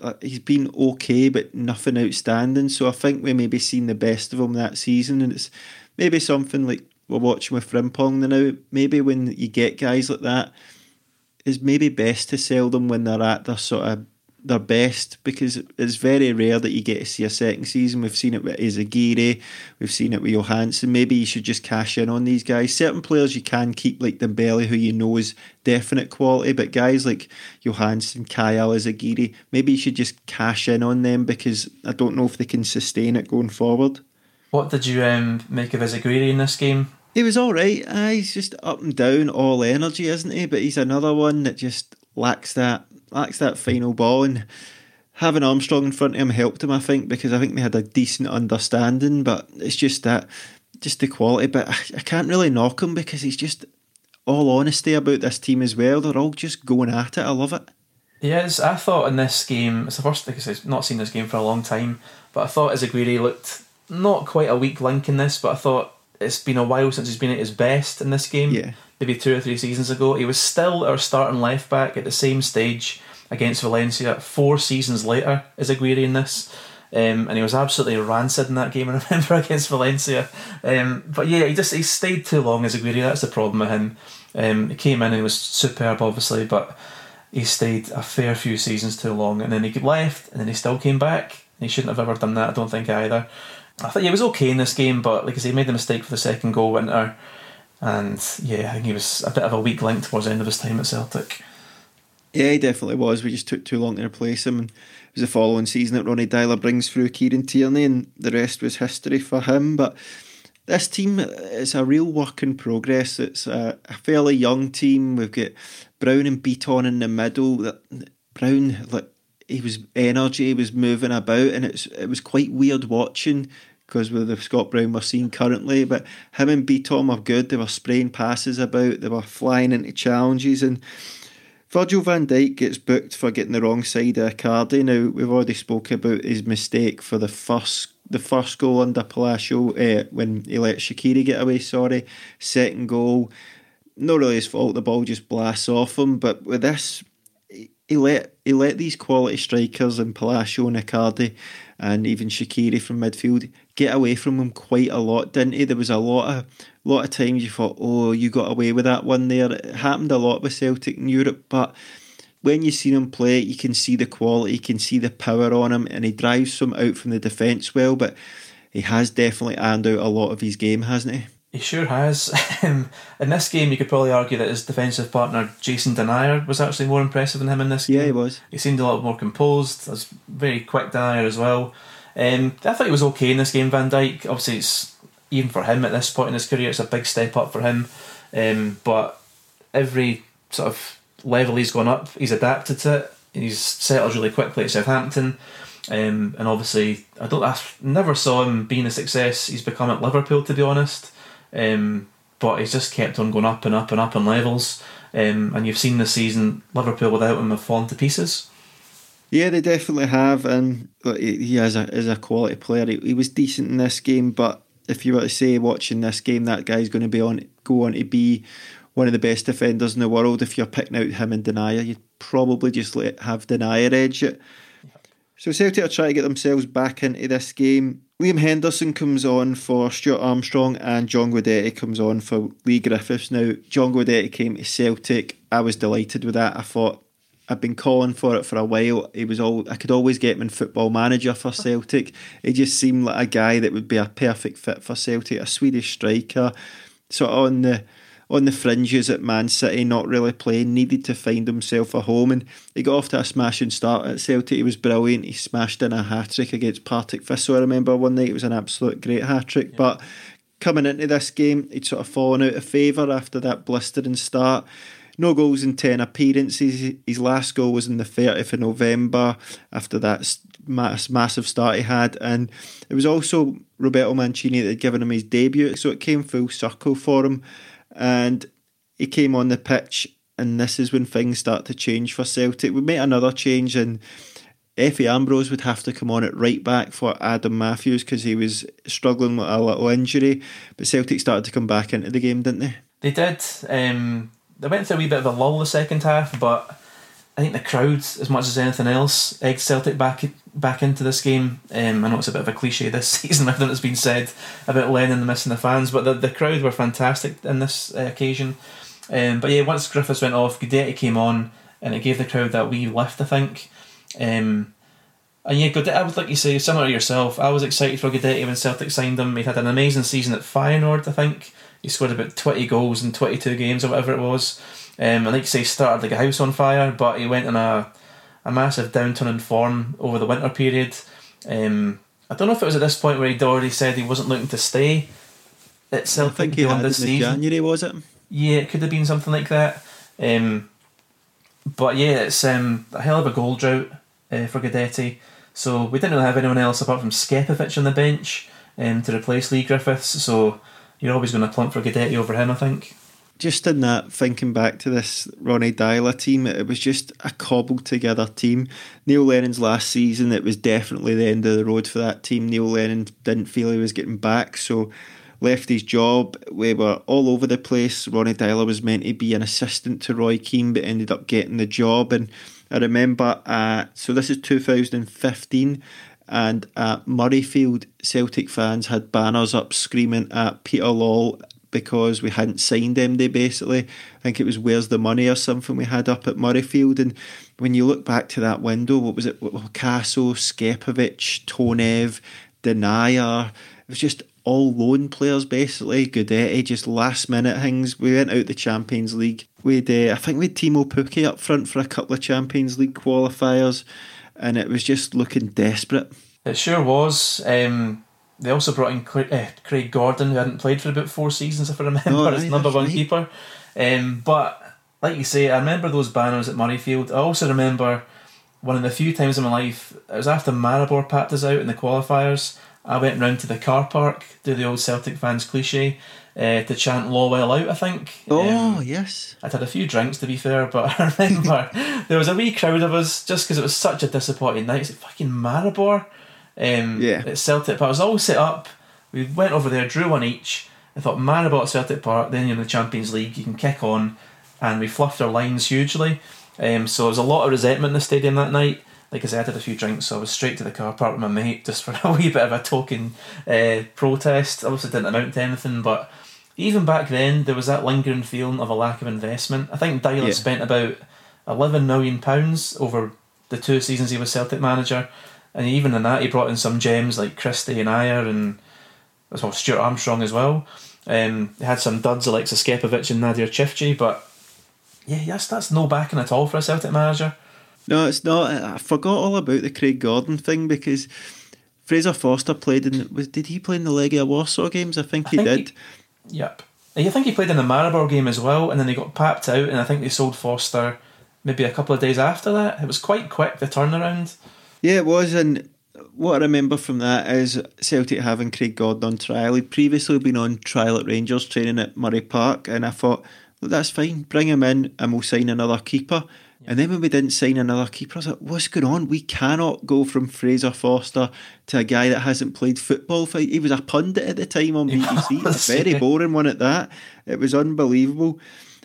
Speaker 2: uh, he's been okay, but nothing outstanding. So I think we maybe seen the best of him that season, and it's maybe something like we're watching with Frimpong now. Maybe when you get guys like that it's maybe best to sell them when they're at their sort of their best because it's very rare that you get to see a second season. We've seen it with Izaguirre, we've seen it with Johansen. Maybe you should just cash in on these guys. Certain players you can keep like Dembele, who you know is definite quality, but guys like Johansen, Kyle, Izaguirre, maybe you should just cash in on them because I don't know if they can sustain it going forward.
Speaker 3: What did you um, make of Izaguirre in this game?
Speaker 2: He was all right. Uh, he's just up and down, all energy, isn't he? But he's another one that just lacks that lacks that final ball. And having Armstrong in front of him helped him, I think, because I think they had a decent understanding. But it's just that, just the quality. But I, I can't really knock him because he's just all honesty about this team as well. They're all just going at it. I love it.
Speaker 3: Yes, I thought in this game, it's the first thing I've not seen this game for a long time, but I thought Izaguirre looked not quite a weak link in this, but I thought it's been a while since he's been at his best in this game.
Speaker 2: Yeah.
Speaker 3: Maybe two or three seasons ago. He was still our starting left back at the same stage against Valencia four seasons later Izaguirre in this. Um, and he was absolutely rancid in that game, I remember, against Valencia. Um, but yeah, he just he stayed too long Izaguirre. That's the problem with him. Um, he came in and he was superb, obviously, but he stayed a fair few seasons too long, and then he left, and then he still came back. He shouldn't have ever done that. I don't think either. I thought he was okay in this game, but like I say, he made the mistake for the second goal, Winter, and yeah, I think he was a bit of a weak link towards the end of his time at Celtic.
Speaker 2: Yeah, he definitely was. We just took too long to replace him. And it was the following season that Ronnie Deila brings through Kieran Tierney, and the rest was history for him. But this team is a real work in progress. It's a, a fairly young team. We've got Brown and Bitton in the middle. Brown, like he was energy, he was moving about, and it's it was quite weird watching because with the Scott Brown we're seeing currently. But him and Bitton are good. They were spraying passes about. They were flying into challenges and. Virgil van Dijk gets booked for getting the wrong side of Icardi. Now we've already spoken about his mistake for the first the first goal under Palacio uh, when he let Shaqiri get away. Sorry, second goal, not really his fault. The ball just blasts off him. But with this, he let he let these quality strikers in Palacio and Icardi and even Shaqiri from midfield get away from him quite a lot, didn't he? There was a lot of lot of times you thought, oh, you got away with that one there. It happened a lot with Celtic in Europe, but when you see him play, you can see the quality, you can see the power on him, and he drives some out from the defence well. But he has definitely ironed out a lot of his game, hasn't he?
Speaker 3: He sure has. in this game, you could probably argue that his defensive partner Jason Denayer was actually more impressive than him in this game.
Speaker 2: Yeah, he was.
Speaker 3: He seemed a lot more composed. Was very quick Denayer as well. Um, I thought he was okay in this game. Van Dijk. obviously, it's even for him at this point in his career, it's a big step up for him. Um, but every sort of level he's gone up, he's adapted to it. He's settled really quickly at Southampton. Um, and obviously, I don't. I never saw him being a success. He's become at Liverpool, to be honest. Um, but he's just kept on going up and up and up in levels. Um, and you've seen this season, Liverpool without him have fallen to pieces.
Speaker 2: Yeah, they definitely have, and he has a is a quality player. He, he was decent in this game, but if you were to say watching this game, that guy's going to be on go on to be one of the best defenders in the world. If you're picking out him and Denayer, you'd probably just let have Denayer edge it. So Celtic are trying to get themselves back into this game. Liam Henderson comes on for Stuart Armstrong and John Guidetti comes on for Leigh Griffiths. Now, John Guidetti came to Celtic. I was delighted with that. I thought I've been calling for it for a while. He was all I could always get him in football manager for Celtic. He just seemed like a guy that would be a perfect fit for Celtic, a Swedish striker, of on the on the fringes at Man City, not really playing, needed to find himself a home. And he got off to a smashing start at Celtic. He was brilliant. He smashed in a hat trick against Partick Thistle. I remember one night it was an absolute great hat trick. Yeah. But coming into this game, he'd sort of fallen out of favour after that blistering start. No goals in 10 appearances. His last goal was in the 30th of November after that massive start he had. And it was also Roberto Mancini that had given him his debut. So it came full circle for him and he came on the pitch, and this is when things start to change for Celtic. We made another change, and Efe Ambrose would have to come on at right back for Adam Matthews because he was struggling with a little injury. But Celtic started to come back into the game, didn't they?
Speaker 3: They did. Um, they went through a wee bit of a lull the second half, but I think the crowd, as much as anything else, egged Celtic back back into this game. Um, I know it's a bit of a cliche this season, everything that's been said about Lennon and the missing the fans, but the, the crowd were fantastic in this uh, occasion. Um, but yeah, once Griffiths went off, Guidetti came on, and it gave the crowd that wee lift, I think. Um, and yeah, Guidetti, I would like you say, similar to yourself, I was excited for Guidetti when Celtic signed him. He had an amazing season at Feyenoord, I think. He scored about 20 goals in 22 games or whatever it was. Um, I like to say started like a house on fire, but he went in a a massive downturn in form over the winter period. Um, I don't know if it was at this point where he'd already said he wasn't looking to stay at Celtic
Speaker 2: I think he had this season. January, was it?
Speaker 3: Yeah, it could have been something like that. Um, but yeah, it's um, a hell of a goal drought uh, for Guidetti. So we didn't really have anyone else apart from Scepovic on the bench um, to replace Leigh Griffiths. So you're always going to plump for Guidetti over him, I think
Speaker 2: just in that, thinking back to this Ronnie Deila team, it was just a cobbled together team. Neil Lennon's last season, it was definitely the end of the road for that team. Neil Lennon didn't feel he was getting back, so left his job. We were all over the place. Ronnie Deila was meant to be an assistant to Roy Keane, but ended up getting the job. And I remember, uh, so this is 2015. And at Murrayfield, Celtic fans had banners up screaming at Peter Lawwell because we hadn't signed. They basically, I think it was Where's the Money or something we had up at Murrayfield. And when you look back to that window, what was it? Casso, Scepovic, Tonev, Denayer. It was just all loan players basically. Guidetti, just last minute things. We went out the Champions League. We'd, uh, I think we had Teemu Pukki up front for a couple of Champions League qualifiers, and it was just looking desperate.
Speaker 3: It sure was. Um, they also brought in uh, Craig Gordon, who hadn't played for about four seasons, if I remember, oh, as number one right. keeper. Um, but like you say, I remember those banners at Murrayfield. I also remember one of the few times in my life, it was after Maribor packed us out in the qualifiers. I went round to the car park, do the old Celtic fans cliche, uh, to chant Lawwell out, I think.
Speaker 2: Oh,
Speaker 3: Um,
Speaker 2: yes.
Speaker 3: I'd had a few drinks to be fair, but I remember there was a wee crowd of us just because it was such a disappointing night. It's like fucking Maribor. Um,
Speaker 2: Yeah.
Speaker 3: At Celtic Park. It was all set up. We went over there, drew one each. I thought Maribor at Celtic Park, then you're in the Champions League, you can kick on. And we fluffed our lines hugely. Um, so there was a lot of resentment in the stadium that night. Like I said, I had a few drinks, so I was straight to the car park with my mate just for a wee bit of a token uh, protest. Obviously, it didn't amount to anything, but even back then, there was that lingering feeling of a lack of investment. I think Deila
Speaker 2: Yeah.
Speaker 3: spent about eleven million pounds over the two seasons he was Celtic manager, and even in that, he brought in some gems like Christie and Ayer and well Stuart Armstrong as well. Um, he had some duds Alexis Scepovic and Nadir Ciftci, but yeah, yes, that's no backing at all for a Celtic manager.
Speaker 2: No, it's not. I forgot all about the Craig Gordon thing because Fraser Forster played in. Was did he play in the Legia Warsaw games? I think he
Speaker 3: think
Speaker 2: did.
Speaker 3: Yep. I think he played in the Maribor game as well, and then he got papped out, and I think they sold Forster maybe a couple of days after that. It was quite quick, the turnaround.
Speaker 2: Yeah, it was. And what I remember from that is Celtic having Craig Gordon on trial. He'd previously been on trial at Rangers training at Murray Park, and I thought, look, that's fine. Bring him in, and we'll sign another keeper. And then when we didn't sign another keeper, I was like, what's going on? We cannot go from Fraser Forster to a guy that hasn't played football. For, he was a pundit at the time on BBC, a very boring one at that. It was unbelievable.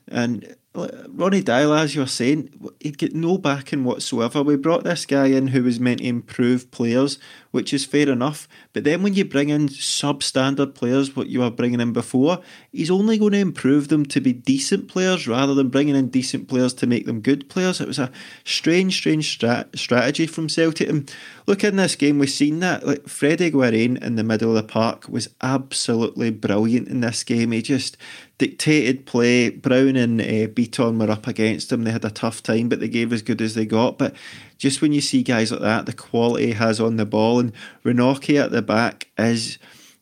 Speaker 2: And Ronnie Deila, as you were saying, he'd get no backing whatsoever. We brought this guy in who was meant to improve players, which is fair enough. But then when you bring in substandard players, what you were bringing in before, he's only going to improve them to be decent players rather than bringing in decent players to make them good players. It was a strange, strange strat- strategy from Celtic. And look, in this game, we've seen that. Like Freddie Guarin in the middle of the park was absolutely brilliant in this game. He just dictated play. Brown and uh, Bitton were up against him. They had a tough time, but they gave as good as they got. But just when you see guys like that, the quality has on the ball, and Ranocchia at the back is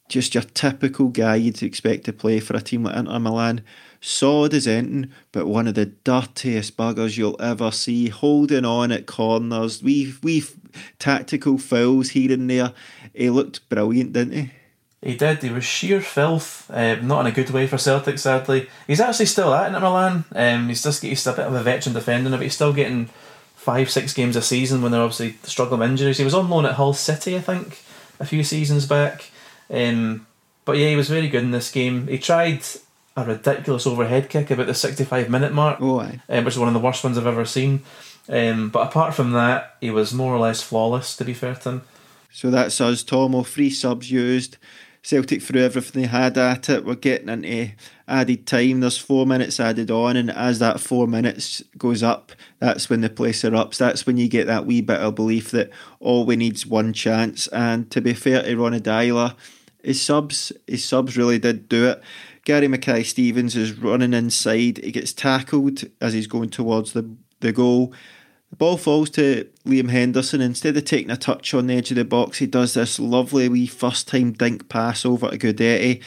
Speaker 2: just your typical guy you'd expect to play for a team like Inter Milan. Solid as anything, but one of the dirtiest buggers you'll ever see. Holding on at corners, we we tactical fouls here and there. He looked brilliant, didn't he?
Speaker 3: He did. He was sheer filth. Uh, not in a good way for Celtic, sadly. He's actually still at Inter Milan. Um, he's just he's a bit of a veteran defender, but he's still getting five, six games a season when they're obviously struggling with injuries. He was on loan at Hull City, I think, a few seasons back. Um, but yeah, he was very good in this game. He tried a ridiculous overhead kick about the 65 minute mark,
Speaker 2: Oh,
Speaker 3: um, which is one of the worst ones I've ever seen. Um, but apart from that, he was more or less flawless, to be fair to him.
Speaker 2: So that's us, Tomo. Three subs used. Celtic threw everything they had at it. We're getting into added time. There's four minutes added on, and as that four minutes goes up, that's when the place erupts. That's when you get that wee bit of belief that all we need's one chance. And to be fair to Ronnie Deila, his subs, his subs really did do it. Gary Mackay Stevens is running inside. He gets tackled as he's going towards the the goal. The ball falls to Liam Henderson. Instead of taking a touch on the edge of the box, he does this lovely wee first time dink pass over to Guidetti.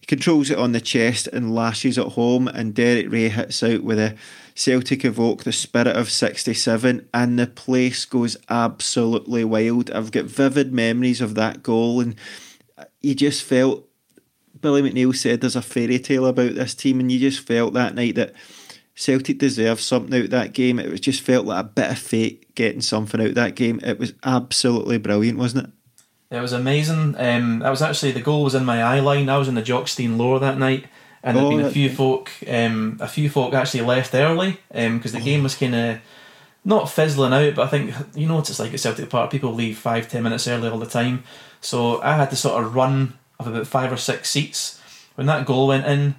Speaker 2: He controls it on the chest and lashes it home, and Derek Rae hits out with a Celtic evoke the spirit of 67, and the place goes absolutely wild. I've got vivid memories of that goal, and you just felt Billy McNeill said there's a fairy tale about this team, and you just felt that night that Celtic deserved something out of that game. It was just felt like a bit of fate getting something out of that game. It was absolutely brilliant, wasn't it?
Speaker 3: It was amazing. Um, I was actually the goal was in my eye line. I was in the Jock Stein lower that night, and
Speaker 2: Oh,
Speaker 3: there'd been a few folk. Um, a few folk actually left early because the game was kind of not fizzling out. But I think you know what it's like at Celtic Park. People leave five ten minutes early all the time. So I had to sort of run of about five or six seats when that goal went in.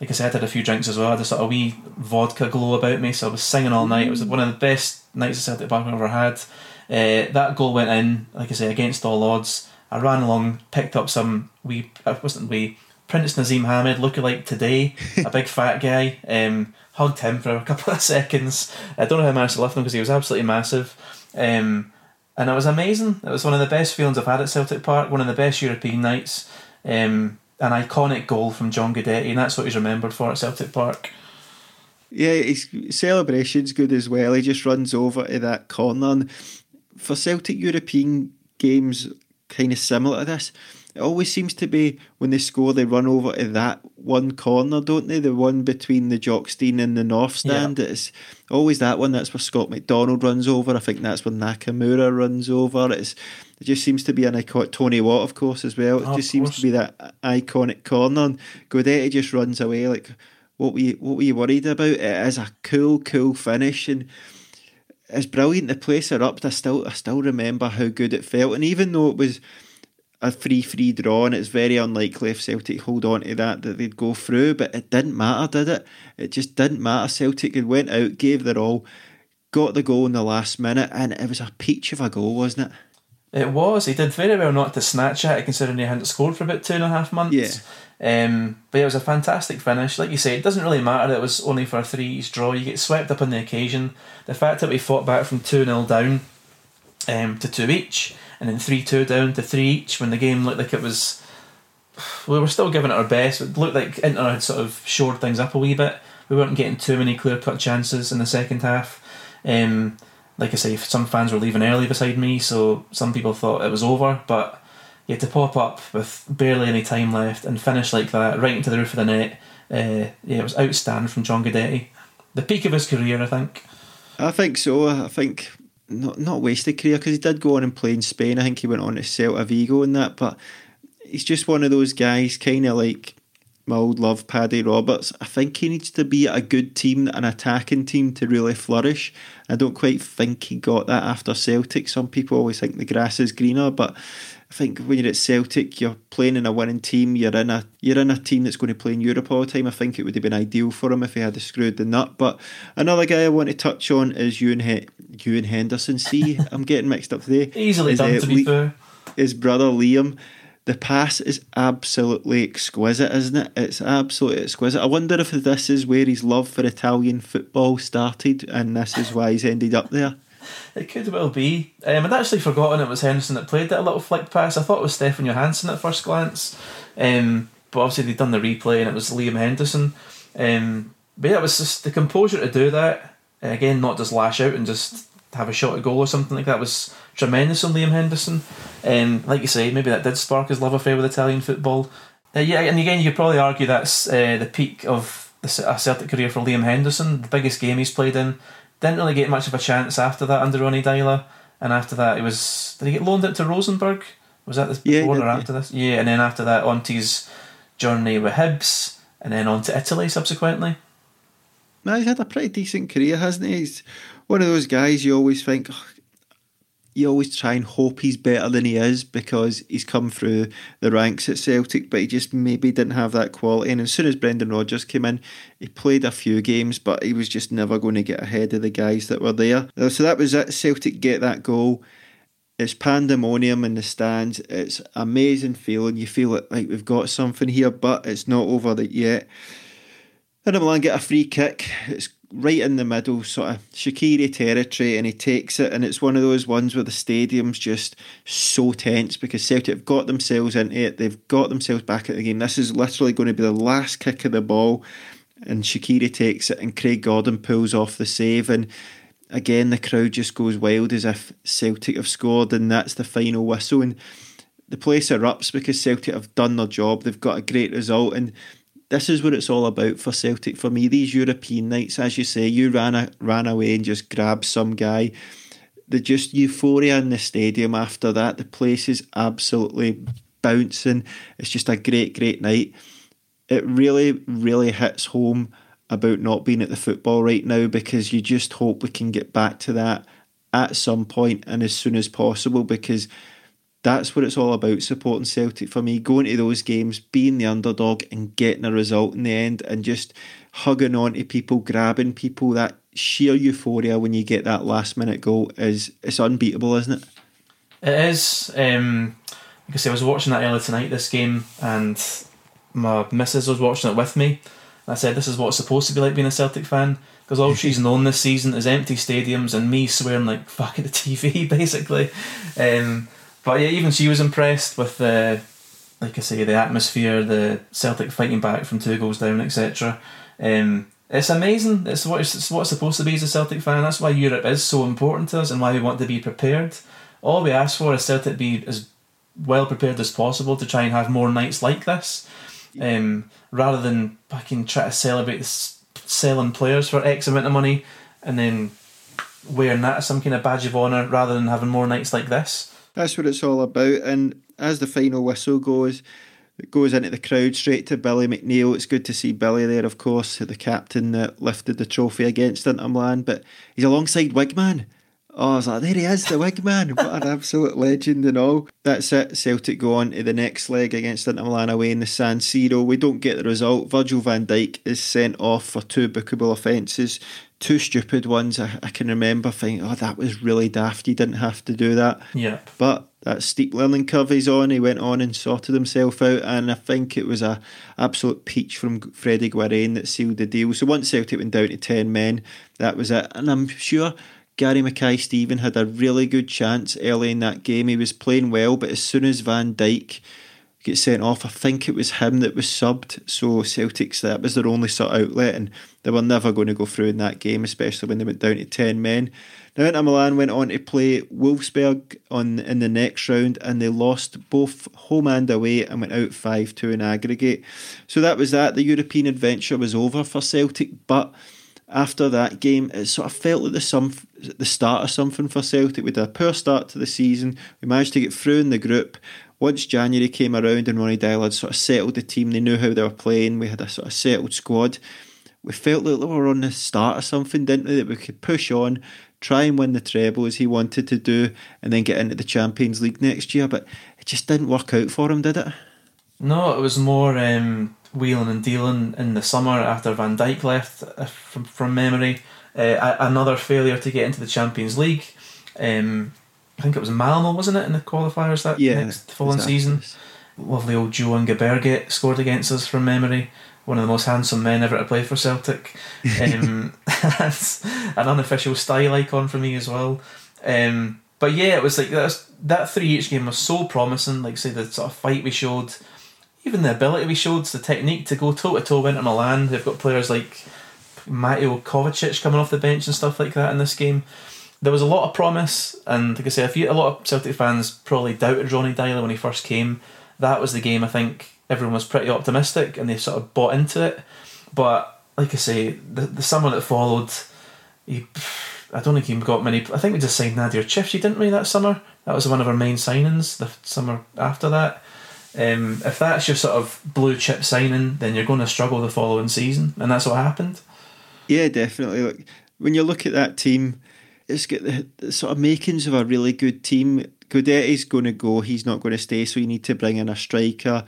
Speaker 3: Like I said, I had a few drinks as well. I had a sort of wee vodka glow about me, so I was singing all night. It was one of the best nights at Celtic Park I've ever had. Uh, that goal went in, like I say, against all odds. I ran along, picked up some wee, I wasn't wee, Prince Naseem Hamed, looking like today, a big fat guy. Um, hugged him for a couple of seconds. I don't know how I managed to lift him because he was absolutely massive. Um, and it was amazing. It was one of the best feelings I've had at Celtic Park, one of the best European nights. Um, an iconic goal from John Guidetti, and that's what he's remembered for at Celtic Park.
Speaker 2: Yeah, his celebration's good as well. He just runs over to that corner. And for Celtic European games, kind of similar to this, it always seems to be when they score, they run over to that one corner, don't they? The one between the Jock Stein and the North Stand. Yeah. It's always that one. That's where Scott McDonald runs over. I think that's where Nakamura runs over. It's it just seems to be an iconic Tony Watt, of course, as well. It oh, just seems to be that iconic corner. And Guidetti just runs away like, what were you, what were you worried about? It is a cool, cool finish and it's brilliant. The place are up. I still, I still remember how good it felt. And even though it was a free free draw and it's very unlikely if Celtic hold on to that that they'd go through but it didn't matter did it it just didn't matter Celtic had went out gave their all got the goal in the last minute and it was a peach of a goal wasn't it
Speaker 3: it was he did very well not to snatch at it considering he hadn't scored for about two and a half months
Speaker 2: yeah
Speaker 3: um, but yeah, it was a fantastic finish. Like you say, it doesn't really matter. It was only for a three each draw. You get swept up on the occasion. The fact that we fought back from 2 0 down um, to 2 each and then 3 2 down to 3 each when the game looked like it was. We were still giving it our best. It looked like Inter had sort of shored things up a wee bit. We weren't getting too many clear cut chances in the second half. Um, like I say, some fans were leaving early beside me, so some people thought it was over. But yeah, to pop up with barely any time left and finish like that, right into the roof of the net, uh, yeah, it was outstanding from John Guidetti. The peak of his career, I think.
Speaker 2: I think so. I think not not wasted career because he did go on and play in Spain. I think he went on to Celta Vigo and that, but he's just one of those guys, kind of like my old love Paddy Roberts. I think he needs to be a good team, an attacking team to really flourish. I don't quite think he got that after Celtic. Some people always think the grass is greener, but I think when you're at Celtic, you're playing in a winning team. You're in a you're in a team that's going to play in Europe all the time. I think it would have been ideal for him if he had screwed the nut. But another guy I want to touch on is Ewan, he- Ewan Henderson. See, I'm getting mixed up today.
Speaker 3: Easily done, uh, to be fair.
Speaker 2: His brother Liam. The pass is absolutely exquisite, isn't it? It's absolutely exquisite. I wonder if this is where his love for Italian football started, and this is why he's ended up there.
Speaker 3: It could well be. Um, I'd actually forgotten it was Henderson that played that little flick pass. I thought it was Stefan Johansen at first glance. Um, but obviously they'd done the replay and it was Liam Henderson. Um, but yeah, it was just the composure to do that. Again, not just lash out and just have a shot at goal or something like that was tremendous on Liam Henderson. And like you say, maybe that did spark his love affair with Italian football. Uh, yeah, and again, you could probably argue that's uh, the peak of the Celtic career for Liam Henderson, the biggest game he's played in. Didn't really get much of a chance after that under Ronnie Deila, and after that it was did he get loaned out to Rosenborg? Was that before yeah, or after yeah. this? Yeah, and then after that on to his journey with Hibs, and then on to Italy subsequently.
Speaker 2: No, he's had a pretty decent career, hasn't he? He's one of those guys you always think, oh, you always try and hope he's better than he is because he's come through the ranks at Celtic, but he just maybe didn't have that quality. And as soon as Brendan Rodgers came in, he played a few games, but he was just never going to get ahead of the guys that were there. Uh, so that was it. Celtic get that goal. It's pandemonium in the stands. It's amazing feeling. You feel it like we've got something here, but it's not over yet. Inter Milan get a free kick. It's right in the middle, sort of Shaqiri territory, and he takes it. And it's one of those ones where the stadium's just so tense because Celtic have got themselves into it. They've got themselves back at the game. This is literally going to be the last kick of the ball. And Shaqiri takes it, and Craig Gordon pulls off the save. And again, the crowd just goes wild as if Celtic have scored, and that's the final whistle. And the place erupts because Celtic have done their job. They've got a great result. And this is what it's all about for Celtic. For me, these European nights, as you say, you ran a, ran away and just grabbed some guy. The just euphoria in the stadium after that, the place is absolutely bouncing. It's just a great, great night. It really, really hits home about not being at the football right now because you just hope we can get back to that at some point and as soon as possible because that's what it's all about supporting Celtic for me. Going to those games, being the underdog, and getting a result in the end, and just hugging on to people, grabbing people. That sheer euphoria when you get that last minute goal is it's unbeatable, isn't it?
Speaker 3: It is. Um, like I say, I was watching that earlier tonight. This game, and my missus was watching it with me. I said, "This is what it's supposed to be like being a Celtic fan." Because all she's known this season is empty stadiums and me swearing like "fuck" at the TV, basically. Um, but yeah, even she was impressed with the, like I say, the atmosphere, the Celtic fighting back from two goals down, etc. Um, It's amazing. It's what it's, it's what's supposed to be as a Celtic fan. That's why Europe is so important to us and why we want to be prepared. All we ask for is Celtic be as well prepared as possible to try and have more nights like this, um, rather than fucking try to celebrate selling players for X amount of money and then wearing that as some kind of badge of honour rather than having more nights like this.
Speaker 2: That's what it's all about. And as the final whistle goes, it goes into the crowd straight to Billy McNeill. It's good to see Billy there, of course, the captain that lifted the trophy against Inter Milan, but he's alongside Wigman. Oh, I was like, there he is, the Wigman. What an absolute legend and all. That's it. Celtic go on to the next leg against Inter Milan away in the San Siro. We don't get the result. Virgil van Dijk is sent off for two bookable offences. Two stupid ones. I, I can remember thinking, oh, that was really daft. He didn't have to do that.
Speaker 3: Yeah.
Speaker 2: But that steep learning curve he's on, he went on and sorted himself out, and I think it was a absolute peach from Freddie Guarin that sealed the deal. So once Celtic went down to ten men, that was it, and I'm sure. Gary Mackay Steven had a really good chance early in that game. He was playing well, but as soon as Van Dijk gets sent off, I think it was him that was subbed. So Celtics that was their only sort of outlet, and they were never going to go through in that game, especially when they went down to ten men. Now Inter Milan went on to play Wolfsburg on in the next round, and they lost both home and away, and went out five two in aggregate. So that was that. The European adventure was over for Celtic, but after that game, it sort of felt like the some the start of something for Celtic. We a poor start to the season. We managed to get through in the group. Once January came around and Ronnie Deila had sort of settled the team, they knew how they were playing. We had a sort of settled squad. We felt like we were on the start of something, didn't we? That we could push on, try and win the treble as he wanted to do, and then get into the Champions League next year. But it just didn't work out for him, did it?
Speaker 3: No, it was more um, wheeling and dealing in the summer after Van Dijk left uh, from, from memory. Uh, another failure to get into the Champions League. Um, I think it was Malmo, wasn't it, in the qualifiers that
Speaker 2: Yeah,
Speaker 3: next following
Speaker 2: exactly.
Speaker 3: season? Lovely old Jo Inge Berget scored against us from memory. One of the most handsome men ever to play for Celtic. Um, that's an unofficial style icon for me as well. Um, but yeah, it was like that, was, that 3 H game was so promising. Like, say, the sort of fight we showed, even the ability we showed, the technique to go toe to toe into Milan. They've got players like Mateo Kovacic coming off the bench and stuff like that in this game. There was a lot of promise, and like I say, a few a lot of Celtic fans probably doubted Ronnie Deila when he first came. That was the game I think everyone was pretty optimistic, and they sort of bought into it. But like I say, the the summer that followed, he, I don't think he got many. I think we just signed Nadir Ciftci, didn't we, that summer? That was one of our main signings. The summer after that. Um, if that's your sort of blue chip signing, then you're going to struggle the following season, and that's what happened.
Speaker 2: Yeah, definitely. Like when you look at that team, it's got the, the sort of makings of a really good team. Guidetti's going to go; he's not going to stay, so you need to bring in a striker.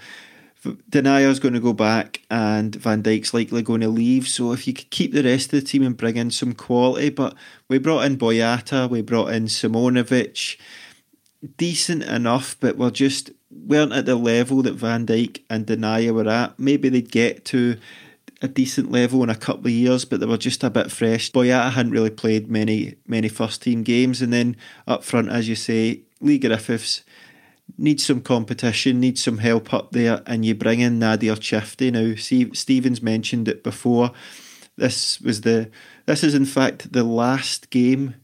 Speaker 2: Denayer's going to go back, and Van Dijk's likely going to leave. So if you could keep the rest of the team and bring in some quality, but we brought in Boyata, we brought in Simunovic, decent enough, but we're just weren't at the level that Van Dijk and Denayer were at. Maybe they'd get to a decent level in a couple of years, but they were just a bit fresh. Boyata hadn't really played many many first team games, and then up front, as you say, Leigh Griffiths needs some competition, needs some help up there, and you bring in Nadir Ciftci. Now, Steve, Stevens mentioned it before. This was the this is in fact the last game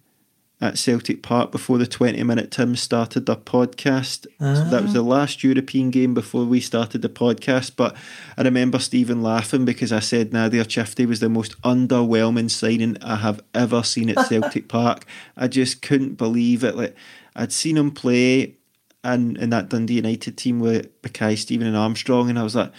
Speaker 2: at Celtic Park before the 20 minute Tim started the podcast. So that was the ah. last European game before we started the podcast. But I remember Stephen laughing because I said Nadir Ciftci was the most underwhelming signing I have ever seen at Celtic Park. I just couldn't believe it. Like I'd seen him play and in that Dundee United team with Mackay, Stephen and Armstrong, and I was like,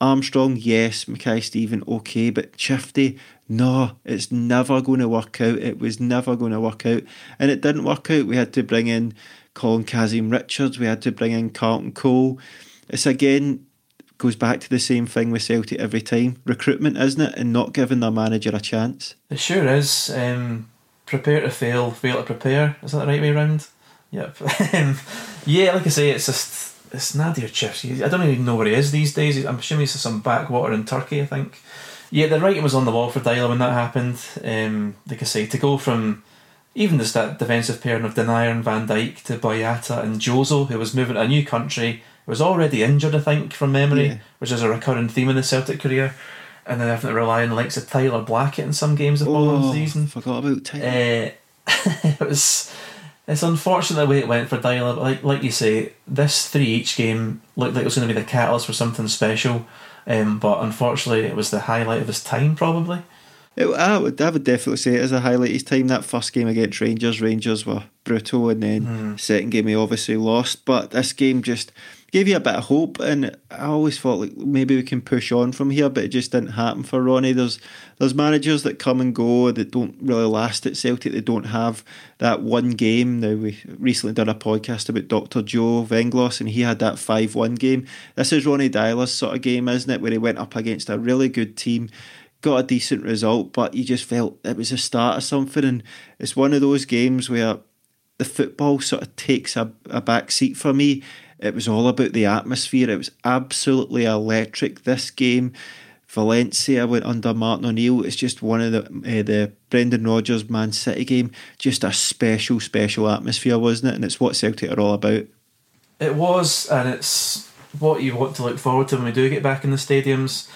Speaker 2: Armstrong, yes, Mackay Steven, okay, but Ciftci, no, it's never going to work out. It was never going to work out. And it didn't work out. We had to bring in Colin Kazim Richards, we had to bring in Carlton Cole. It's again, goes back to the same thing with Celtic every time recruitment, isn't it? And not giving their manager a chance.
Speaker 3: It sure is. Um, prepare to fail, fail to prepare. Is that the right way around? Yep. Um, yeah, like I say, it's just it's Nadir Chifs. I don't even know where he is these days. I'm assuming he's some backwater in Turkey. I think. Yeah, the writing was on the wall for Deila when that happened. Um, like I say, to go from even just that defensive pairing of Denayer and Van Dijk to Boyata and Jozo, who was moving to a new country, was already injured, I think, from memory,
Speaker 2: Yeah.
Speaker 3: which is a recurring theme in the Celtic career. and then having to rely on the likes of Tyler Blackett in some games of oh, season.
Speaker 2: Forgot about Tyler.
Speaker 3: Uh, it was it's unfortunate the way it went for but like like you say, this three each game looked like it was going to be the catalyst for something special. Um, but unfortunately, it was the highlight of his time, probably.
Speaker 2: It, I, would, I would definitely say it as a highlight of his time. That first game against Rangers, Rangers were brutal, and then mm. second game he obviously lost. But this game just gave you a bit of hope, and I always thought like maybe we can push on from here, but it just didn't happen for Ronnie. There's there's managers that come and go that don't really last at Celtic. They don't have that one game. Now we recently did a podcast about Dr. Joe Venglos, and he had that five one game. This is Ronnie Deila's sort of game, isn't it? Where he went up against a really good team got a decent result, but you just felt it was a start of something. And it's one of those games where the football sort of takes a, a back seat for me. It was all about the atmosphere. It was absolutely electric. This game, Valencia went under Martin O'Neill. It's just one of the uh, the Brendan Rodgers Man City game. Just a special, special atmosphere, wasn't it? And it's what Celtic are all about.
Speaker 3: It was, and it's what you want to look forward to when we do get back in the stadiums.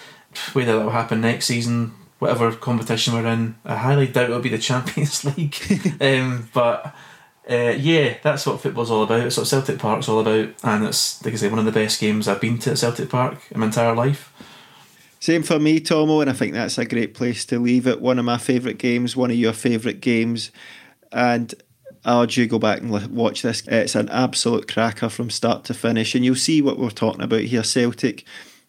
Speaker 3: Whether that will happen next season, whatever competition we're in, I highly doubt it'll be the Champions League. um, but uh, yeah, that's what football's all about. It's what Celtic Park's all about, and it's like I say, one of the best games I've been to at Celtic Park in my entire life.
Speaker 2: Same for me, Tomo, and I think that's a great place to leave it. One of my favourite games, one of your favourite games, and I urge you go back and watch this. It's an absolute cracker from start to finish, and you'll see what we're talking about here. Celtic,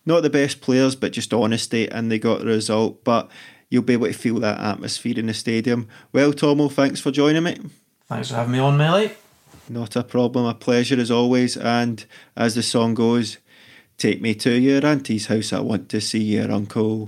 Speaker 2: not the best players, but just honesty, and they got the result. But you'll be able to feel that atmosphere in the stadium. Well, Tomo, thanks for joining me.
Speaker 3: Thanks for having me on, Melly.
Speaker 2: Not a problem, a pleasure as always. And as the song goes, take me to your auntie's house, I want to see your uncle.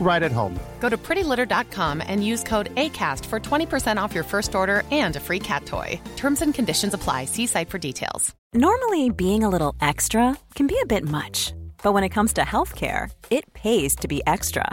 Speaker 5: right at home.
Speaker 6: Go to prettylitter.com and use code ACAST for 20% off your first order and a free cat toy. Terms and conditions apply. See site for details.
Speaker 1: Normally, being a little extra can be a bit much, but when it comes to healthcare, it pays to be extra